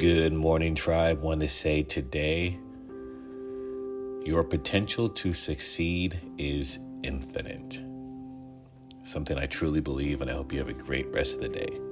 Good morning, tribe. Want to say today, your potential to succeed is infinite. Something I truly believe, and I hope you have a great rest of the day.